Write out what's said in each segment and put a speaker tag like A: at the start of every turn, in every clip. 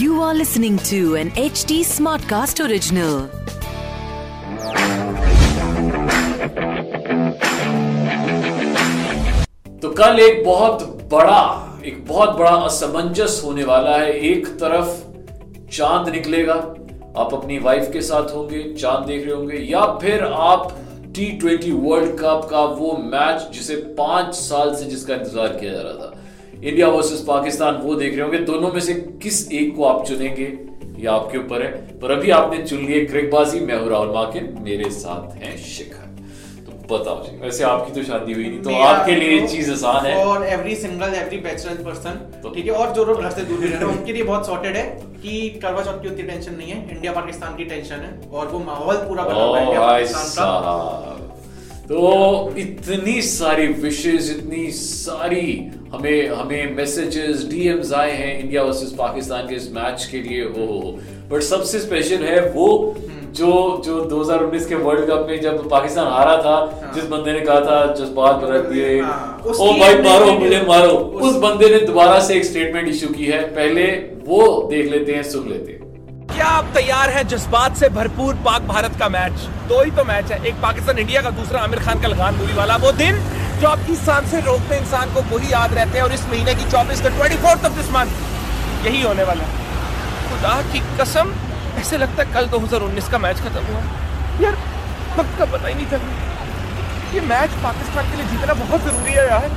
A: You are listening to an HD Smartcast original.
B: तो कल एक बहुत बड़ा, एक बहुत बड़ा असमंजस होने वाला है एक तरफ़ चाँद निकलेगा, आप अपनी वाइफ के साथ होंगे, चाँद देख रहे होंगे, या फिर आप टी ट्वेंटी वर्ल्ड कप का वो मैच जिसे पाँच साल से जिसका इंतज़ार किया जा रहा था। इंडिया वर्सेस पाकिस्तान वो देख रहे होंगे। दोनों में से किस एक को आप चुनेंगे, ये आपके ऊपर है। पर अभी आपने चुन लिए क्रिकबाजी मैं हूँ राहुल माकिन। मेरे साथ हैं शिखर। बताओ जी वैसे आपकी तो शादी हुई नहीं तो आपके लिए ये चीज़ आसान है।
C: और every single every bachelor person
B: तो-
C: ठीक है? और जो लोग घर से दूर भी रह रहे हैं उनके लिए बहुत सॉर्टेड है कि करवा चौथ की उतनी टेंशन नहीं है। इंडिया पाकिस्तान की टेंशन है और वो माहौल पूरा बना हुआ है इंडिया पाकिस्तान का।
B: तो इतनी सारी विशेष इतनी सारी हमें हमें मैसेजेस डीएम्स आए हैं इंडिया वर्सेस पाकिस्तान के इस मैच के लिए हो बट सबसे स्पेशल है वो जो जो 2019 के वर्ल्ड कप में जब पाकिस्तान हारा था हाँ। जिस बंदे ने कहा था जज्बात बरत दिए।
C: हाँ,
B: ओ भाई मारो मुझे मारो।
C: उस-
B: उस बंदे ने दोबारा से एक स्टेटमेंट इशू की है। पहले वो देख लेते हैं सुन लेते हैं।
D: क्या आप तैयार हैं जज्बात से भरपूर पाक भारत का मैच दो ही तो मैच है। एक पाकिस्तान इंडिया का दूसरा आमिर खान का लगान मूवी वाला। वो दिन जो आपकी साँसें रोकते इंसान को वही याद रहते हैं। और इस महीने की चौबीस का twenty fourth of this month यही होने वाला है। खुदा की कसम ऐसे लगता है कल 2019 का मैच खत्म हुआ। यार वक्त का पता ही नहीं चला ये मैच पाकिस्तान के लिए जीतना बहुत ज़रूरी है यार।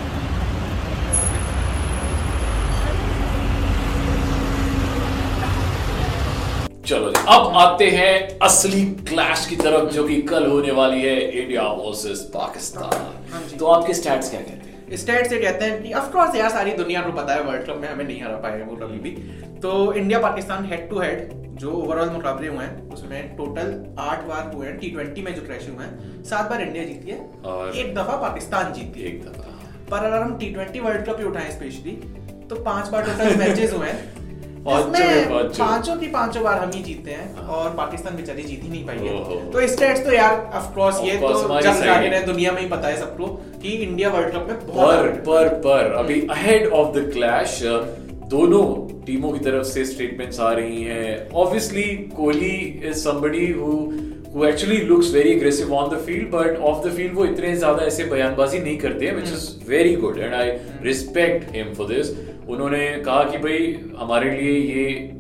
B: चलो अब आते हैं असली क्लैश की तरफ़ जो कि कल होने वाली है इंडिया वर्सेस पाकिस्तान। तो आपके स्टैट्स क्या कहते हैं?
C: स्टेट से कहते हैं कि ऑफकोर्स यार सारी दुनिया को पता है वर्ल्ड कप में हमें नहीं हरा पाए वो कभी भी। तो India Pakistan head to head जो ओवरऑल मुकाबले हुए हैं उसमें टोटल आठ बार हुए हैं टी ट्वेंटी में जो क्रैश हुए हैं सात बार इंडिया जीती है
B: और-
C: एक दफ़ा पाकिस्तान जीती है।
B: एक दफ़ा।
C: पर अगर हम टी ट्वेंटी वर्ल्ड कप ही उठाएँ स्पेशली तो पाँच बार टोटल मैचेस हुए हैं जिसमें
B: पाँचों।
C: की पाँचों बार हम ही जीतते हैं और पाकिस्तान बेचारी जीत ही नहीं पाई है। तो स्टेट्स तो यार ऑफ़ कोर्स ये तो
B: सही है।
C: है दुनिया में ही पता है सबको कि इंडिया वर्ल्ड कप में
B: पर पर पर अभी अहेड ऑफ़ द क्लैश दोनों टीमों की तरफ़ से स्टेटमेंट्स आ रही हैं। Obviously Kohli is somebody who who actually looks very aggressive on the field but off the field वो इतने ज़्यादा ऐसे बयानबाजी नहीं करते हैं which is very good and I respect him for this. उन्होंने कहा कि भाई हमारे लिए ये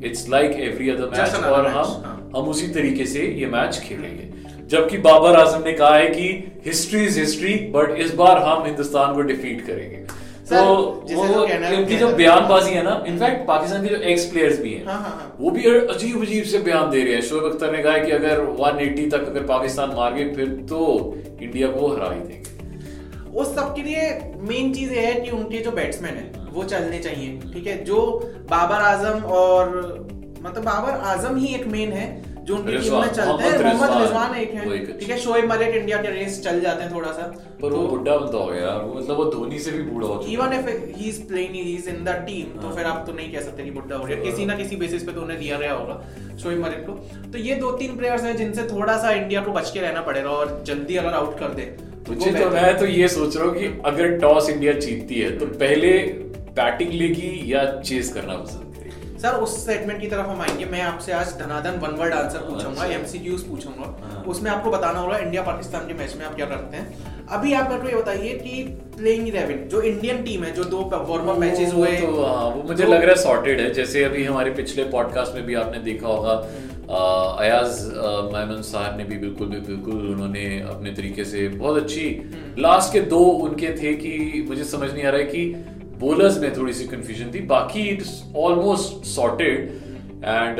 B: every other match
C: Just another
B: और हम
C: हाँ।
B: हम उसी तरीके से ये मैच खेलेंगे। जबकि बाबर आज़म ने कहा है कि हिस्ट्री इज़ हिस्ट्री बट इस बार हम हिंदुस्तान को डिफीट करेंगे। तो
C: जिसे
B: वो
C: जो वो
B: इनकी जो बयानबाजी है ना इनफैक्ट पाकिस्तान के जो एक्स प्लेयर्स भी हैं
C: हाँ, हाँ, हाँ।
B: वो भी अजीब अजीब से बयान दे रहे हैं। शोएब अख्तर ने कहा है कि अगर 180 तक अगर पाकिस्तान मार गए फिर तो इंडिया को हरा ही देंगे।
C: उस सब के लिए मेन चीज़ ये है कि उनके जो बैट्समैन है वो चलने चाहिए ठीक है? जो बाबर आज़म और मतलब बाबर आज़म ही एक मेन है जो उनकी टीम में चलते हैं।
B: मोहम्मद रिजवान,
C: एक है ठीक है? शोएब मलिक इंडिया के रेस चल जाते हैं थोड़ा सा
B: पर वो बुढ़ा बनता हो गया वो मतलब वो धोनी से भी बूढ़ा हो चुका
C: even if he is playing he is in the team तो
B: हाँ।
C: फिर आप तो नहीं कह सकते कि बुड्ढा हो गया। किसी ना किसी बेसिस पे तो उन्हें दिया गया होगा शोएब मलिक को। तो ये दो तीन प्लेयर्स हैं जिनसे थोड़ा सा इंडिया को बच के रहना पड़ेगा और जल्दी अगर आउट कर दे तो
B: मुझे तो मैं तो ये सोच रहा हूँ कि अगर टॉस इंडिया जीतती है तो पहले बैटिंग लेगी या चेस करना पसंद करेगी
C: सर उस सेगमेंट की तरफ़ हम आएँगे। मैं आपसे आज धनाधन वन वर्ड आंसर पूछूँगा
B: अच्छा।
C: एमसीक्यूज पूछूँगा।
B: हाँ।
C: उसमें आपको बताना होगा इंडिया पाकिस्तान के मैच में आप क्या करते हैं। अभी आप मेरे को ये बताइए कि प्लेइंग इलेवन जो इंडियन टीम है जो दो वार्म अप मैचेस हुए
B: तो हाँ, वो मुझे लग रहा है सॉर्टेड है। जैसे अभी हमारे पिछले पॉडकास्ट में भी आपने देखा होगा अयाज मैमन साहब ने भी बिल्कुल भी बिल्कुल उन्होंने अपने तरीके से बहुत अच्छी लास्ट के दो उनके थे कि मुझे समझ नहीं आ रहा है कि बोलर्स में थोड़ी सी कंफ्यूजन थी बाकी इट्स ऑलमोस्ट सॉर्टेड एंड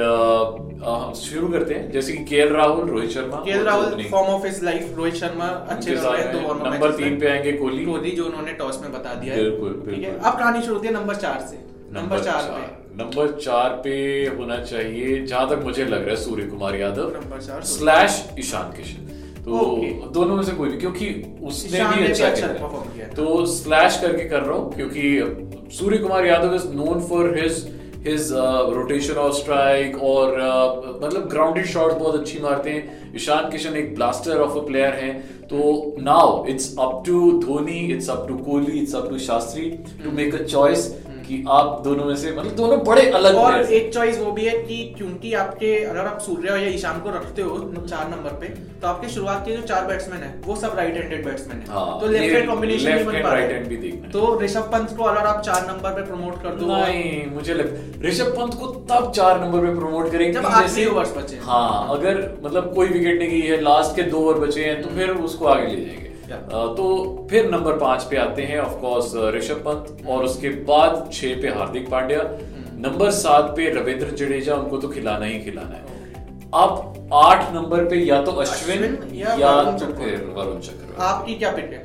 B: शुरू करते हैं। जैसे कि के राहुल रोहित शर्मा
C: केएल
B: और
C: Rahul form of his life Rohit Sharma अच्छे लग रहे हैं दो
B: में नंबर तीन पे आएँगे कोहली।
C: कोहली जो उन्होंने टॉस में बता दिया है।
B: बिल्कुल,
C: ठीक है?
B: बिल्कुल।
C: अब कहानी शुरू होती है नंबर चार से। नंबर चार पे।
B: नंबर चार पे होना चाहिए जहाँ तक मुझे लग रहा है सूर्य कुमार यादव
C: नंबर चार,
B: स्लैश ईशान किशन। तो
C: Okay.
B: दोनों में से कोई भी क्योंकि उसने भी अच्छा
C: अच्छा
B: किया। तो स्लैश करके कर रहा हूँ क्योंकि Suryakumar Yadav is known for his his rotation और स्ट्राइक और uh, मतलब ग्राउंडेड शॉट्स बहुत अच्छी मारते हैं ईशान किशन एक ब्लास्टर ऑफ़ अ प्लेयर हैं तो now it's up to Dhoni it's up to Kohli it's up to Shastri to make a choice कि आप दोनों में से मतलब दोनों बड़े अलग
C: और एक चॉइस वो भी है कि क्योंकि आपके अगर आप सूर्य या ईशान को रखते हो चार नंबर पे तो आपके शुरुआत के जो चार बैट्समैन है वो सब राइट हैंडेड बैट्समैन है।
B: हाँ,
C: तो लेफ़्ट हैंड कॉम्बिनेशन नहीं बन पा रहा। है।
B: भी
C: तो ऋषभ पंत को अगर आप चार नंबर पे प्रमोट कर दो
B: नहीं मुझे ऋषभ पंत को तब चार नंबर पे प्रमोट करेंगे
C: जब आखिरी overs बचे। हाँ
B: अगर मतलब कोई विकेट नहीं गई है लास्ट के दो ओवर बचे हैं तो फिर उसको आगे ले जाएँगे। तो फिर नंबर पाँच पे आते हैं ऑफ़ कोर्स ऋषभ पंत और उसके बाद छह पे हार्दिक पांड्या। नंबर सात पे रविंद्र जडेजा उनको तो खिलाना ही खिलाना है। अब आठ नंबर पे या तो अश्विन
C: अश्विन या
B: या
C: वरुण
B: तो
C: चक्रवर्ती। आपकी क्या पिक है?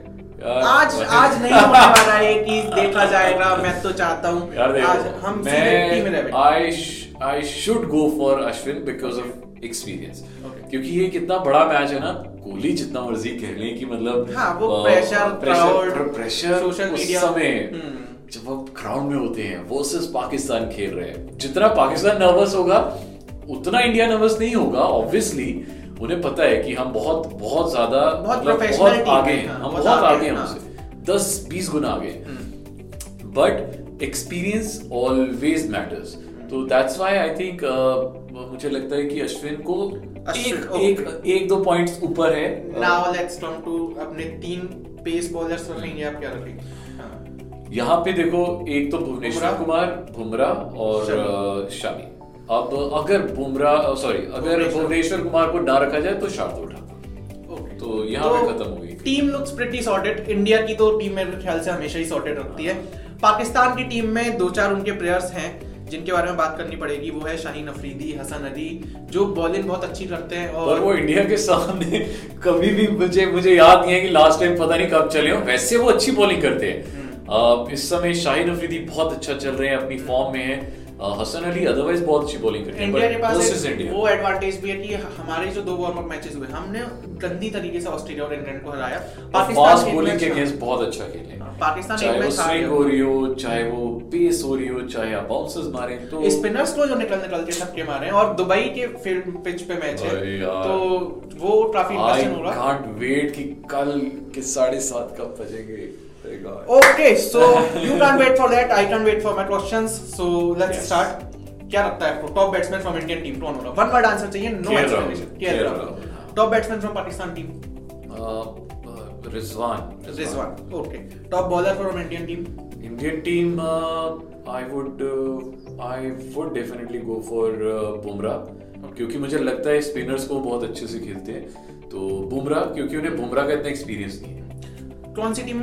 C: आज आज नहीं होने वाला है कि देखा जाएगा मैं तो चाहता हूँ। आज हम
B: मैं I I should go for Ashwin because of experience. क्योंकि ये कितना बड़ा मैच है ना कोहली जितना मर्ज़ी कह लें कि मतलब
C: हाँ, वो crowd,
B: प्रेशर
C: social
B: उस
C: media,
B: समय
C: हम्म।
B: जब वो ग्राउंड में होते हैं वर्सेस पाकिस्तान खेल रहे हैं। जितना पाकिस्तान नर्वस होगा उतना इंडिया नर्वस नहीं होगा ऑब्वियसली उन्हें पता है कि हम बहुत बहुत ज़्यादा
C: बहुत
B: मतलब बहुत आगे
C: हैं।
B: हाँ, हम
C: बहुत
B: बहुत
C: आगे
B: हैं
C: हैं,
B: हमसे दस बीस गुना आगे बट एक्सपीरियंस ऑलवेज मैटर्स तो दैट्स व्हाई आई थिंक मुझे लगता है कि अश्विन को एक एक एक दो पॉइंट्स ऊपर है।
C: नाउ लेट्स कम टू अपने तीन पेस बॉलर्स रखेंगे आप क्या रखेंगे? हाँ।
B: यहाँ पे देखो एक तो भुवनेश्वर कुमार बुमराह और
C: शमी।
B: अब अगर बुमराह सॉरी अगर
C: भुवनेश्वर।
B: कुमार को ना रखा जाए तो शार्दुल ठाकुर. तो यहाँ पे खत्म हो गई।
C: Team looks pretty sorted India की तो टीम मेरे ख्याल से हमेशा ही सॉर्टेड रखती है। पाकिस्तान की टीम में दो चार उनके प्लेयर्स हैं। जिनके बारे में बात करनी पड़ेगी वो है शाहीन अफरीदी हसन अली जो बॉलिंग बहुत अच्छी करते हैं
B: पर
C: और
B: वो इंडिया के सामने कभी भी मुझे मुझे याद नहीं है कि लास्ट टाइम पता नहीं कब चले हो। वैसे वो अच्छी बॉलिंग करते हैं।
C: हम्म।
B: इस समय शाहीन अफरीदी बहुत अच्छा चल रहे हैं अपनी फॉर्म में है। हसन अली अदरवाइज़ बहुत अच्छी बॉलिंग करते हैं
C: इंडिया के पास
B: इंडिया
C: वो एडवांटेज भी है कि हमारे जो दो वार्म अप मैचेस हुए हमने गंदी तरीके से ऑस्ट्रेलिया और इंग्लैंड को हराया।
B: फास्ट बॉलिंग के अगेंस्ट बहुत अच्छा खेले।
C: हाँ, पाकिस्तान
B: चाहे
C: एक
B: वो स्विंग हो रही हो चाहे वो पेस हो रही हो चाहे आप बाउंसर्स मारे तो
C: स्पिनर्स को जो निकल निकल के छक्के मारे हैं और दुबई के फ़ील्ड पिच पे मैच है। तो वो काफ़ी
B: आई
C: इंटरेस्टिंग होगा।
B: कांट वेट कि कल के साढ़े सात कब बजेंगे। Thank God.
C: Okay, so you can't wait for that. I can't wait for my questions. So let's
B: Yes.
C: start. क्या लगता है आपको? Top batsman from Indian team कौन होगा? वन वर्ड आंसर चाहिए no explanation KL Rahul top batsman from Pakistan team
B: Rizwan
C: Rizwan okay top bowler from Indian team
B: Indian team, I would, uh, I would definitely go for uh, Bumrah क्योंकि मुझे लगता है spinners को बहुत अच्छे से खेलते हैं। तो बुमराह क्योंकि उन्हें बुमराह का इतना एक्सपीरियंस नहीं है।
C: कौन सी टीम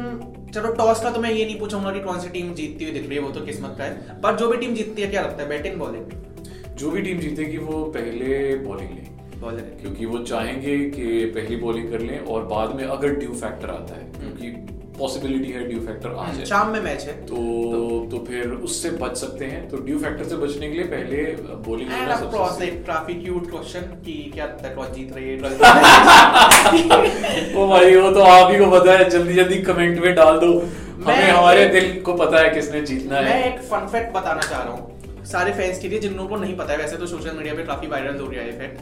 C: चलो टॉस का तो मैं ये नहीं पूछूँगा कि कौन सी टीम जीतती हुई दिख रही है वो तो किस्मत का है। पर जो भी टीम जीतती है क्या लगता है? बैटिंग बॉलिंग
B: जो भी टीम जीतेगी वो पहले बॉलिंग ले।
C: बॉलर
B: क्योंकि वो चाहेंगे कि पहली बॉलिंग कर लें और बाद में अगर ड्यू फैक्टर आता है क्योंकि पॉसिबिलिटी है ड्यू फैक्टर आ जाए।
C: शाम में मैच है।
B: तो तो फिर उससे बच सकते हैं। तो ड्यू फैक्टर से बचने के लिए पहले बॉलिंग
C: एंड
B: लेना
C: ऑफ़ कोर्स एक काफ़ी क्यूट क्वेश्चन कि क्या है जीत रही है?
B: ओ भाई वो तो आप ही को पता है। जल्दी जल्दी कमेंट में डाल दो। हमें हमारे दिल को पता है किसने जीतना है।
C: मैं एक फन फैक्ट बताना चाह रहा हूँ सारे फैंस के लिए जिन लोगों को नहीं पता है। वैसे तो सोशल मीडिया पे काफ़ी वायरल हो रहा है फैक्ट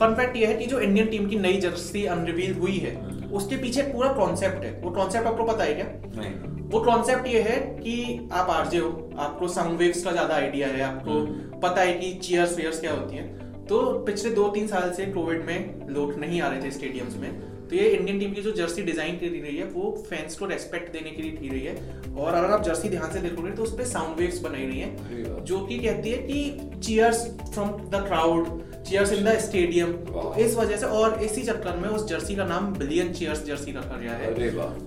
C: फन फैक्ट ये है कि जो इंडियन टीम की नई जर्सी अनरिवील हुई है उसके पीछे पूरा कॉन्सेप्ट है। वो कॉन्सेप्ट आपको पता है क्या?
B: नहीं।
C: वो कॉन्सेप्ट ये है कि आप आरजे हो आपको साउंड वेव्स का ज़्यादा आइडिया है आपको पता है कि चीयर्स वेयर्स क्या होती हैं। तो पिछले दो तीन साल से कोविड में लोग नहीं आ रहे थे स्टेडियम्स में। तो ये इंडियन टीम की जो जर्सी डिज़ाइन की रही है वो फैंस को रेस्पेक्ट देने के लिए की रही है। और अगर आप जर्सी ध्यान से देखोगे तो उस पर साउंड वेव्स बनाई रही है। जो कि कहती है कि cheers from the crowd cheers in the stadium. इस वजह से और इसी चक्कर में उस जर्सी का नाम बिलियन चीयर्स जर्सी रखा गया है।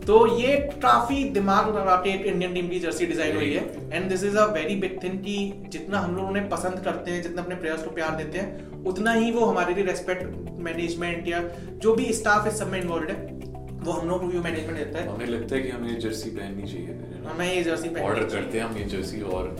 C: तो ये काफ़ी दिमाग लगा के एक इंडियन टीम की जर्सी डिज़ाइन हुई है। And this is a very big thing कि जितना हम लोग उन्हें पसंद करते हैं जितना अपने प्लेयर्स को प्यार देते हैं उतना ही वो हमारे लिए रेस्पेक्ट मैनेजमेंट या जो भी स्टाफ इस सब में इन्वॉल्व है वो हम लोग को मैनेजमेंट देता है।
B: हमें लगता है कि हमें ये जर्सी पहननी चाहिए।
C: हमें ये जर्सी
B: ऑर्डर करते हैं हम ये जर्सी और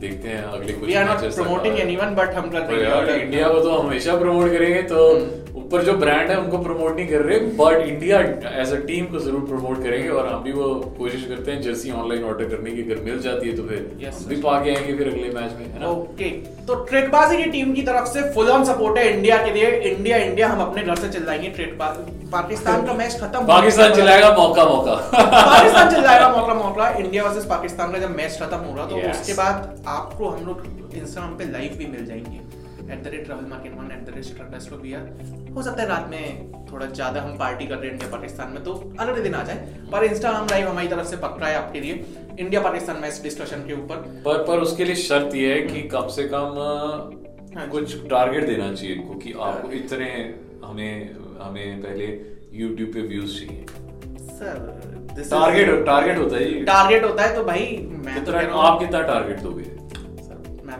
B: देखते हैं अगले कुछ
C: we are not promoting anyone but हम कर
B: और
C: देंगे
B: इंडिया को तो हमेशा प्रमोट करेंगे तो वो ऊपर जो ब्रांड है उनको प्रमोट नहीं कर रहे but India as a team को ज़रूर प्रमोट करेंगे और हम भी वो कोशिश करते हैं जर्सी ऑनलाइन ऑर्डर करने की अगर मिल जाती है तो फिर
C: Yes,
B: भी पा के आएँगे फिर अगले मैच में है ना?
C: ओके तो ट्रेडबाजी की टीम की तरफ़ से फुल ऑन सपोर्ट है इंडिया के लिए। इंडिया इंडिया हम अपने घर से चिल्लाएँगे ट्रेडबाज पाकिस्तान का मैच खत्म
B: पाकिस्तान चिल्लाएगा मौका मौका।
C: पाकिस्तान चिल्लाएगा मौका मौका। इंडिया वर्सेस पाकिस्तान का जब मैच खत्म होगा तो उसके बाद आपको हम लोग इंस्टाग्राम पे लाइव भी मिल जाएँगे। At the rate travel market one at the rate हो सकता है रात में थोड़ा ज़्यादा हम पार्टी कर रहे हैं इंडिया पाकिस्तान में तो अगले दिन आ जाए। पर इंस्टाग्राम लाइव हमारी तरफ़ से पक्का है आपके लिए। इंडिया पाकिस्तान मैच डिस्कशन के ऊपर।
B: पर पर उसके लिए शर्त ये है कि कम से कम
C: हाँ
B: कुछ टारगेट देना चाहिए इनको कि आपको इतने हमें हमें पहले YouTube पे व्यूज़ चाहिए।
C: सर
B: टारगेट टारगेट होता है
C: टारगेट होता है तो भाई मैं तो रहा
B: आप कितना टारगेट दोगे?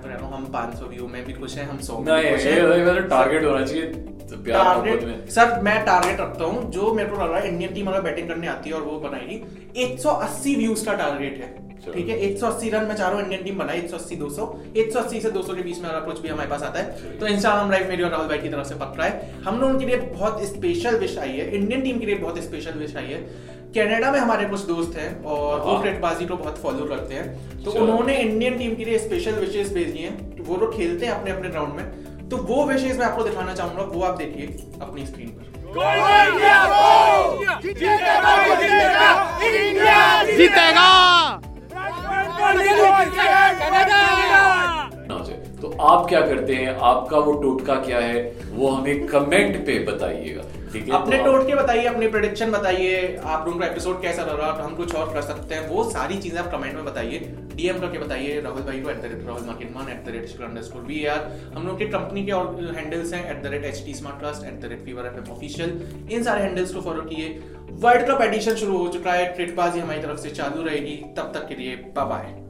C: तो कह रहा हूँ हम 500 व्यू में भी खुश हैं हम 100 में भी खुश हैं।
B: ये टारगेट होना चाहिए प्यार मोहब्बत में।
C: टारगेट सर मैं टारगेट रखता हूँ जो मेरे को लग रहा है इंडियन टीम अगर बैटिंग करने आती है और वो बनाएगी 180 व्यूज़ का टारगेट है। ठीक है 180 रन मैं चाह रहा इंडियन टीम बनाए 180 200 180 से 200 के बीच में अगर कुछ भी हमारे पास आता है तो इंस्टाग्राम लाइव मेरी और राहुल भाई की तरफ़ से पक्का है। हम लोगों के लिए बहुत स्पेशल विश आई है इंडियन टीम के लिए बहुत स्पेशल विश आई है। कनाडा में हमारे कुछ दोस्त हैं और वो
B: हाँ।
C: क्रिकेटबाजी को बहुत फॉलो करते हैं तो उन्होंने इंडियन टीम के लिए स्पेशल विशेष भेजी हैं तो वो लोग खेलते हैं अपने अपने ग्राउंड में तो वो विशेष मैं आपको दिखाना चाहूँगा वो आप देखिए अपनी स्क्रीन पर
B: हो तो आप क्या करते हैं? आपका वो टोटका क्या है? वो हमें कमेंट पे बताइएगा ठीक है?
C: अपने
B: तो
C: टोटके बताइए अपनी प्रेडिक्शन बताइए आप लोगों का एपिसोड कैसा लगा हम कुछ और कर सकते हैं। वो सारी चीज़ें आप कमेंट में बताइए। डीएम करके बताइए राहुल भाई को at the rate Rahul मार्किन at the rate underscore we are हम लोग की कंपनी के और हैंडल्स हैं at the rate H T smart cast at the rate fever F M official इन सारे हैंडल्स को फॉलो किए। वर्ल्ड कप एडिशन शुरू हो चुका है। ट्रेडबाजी हमारी तरफ़ से चालू रहेगी। तब तक के लिए bye bye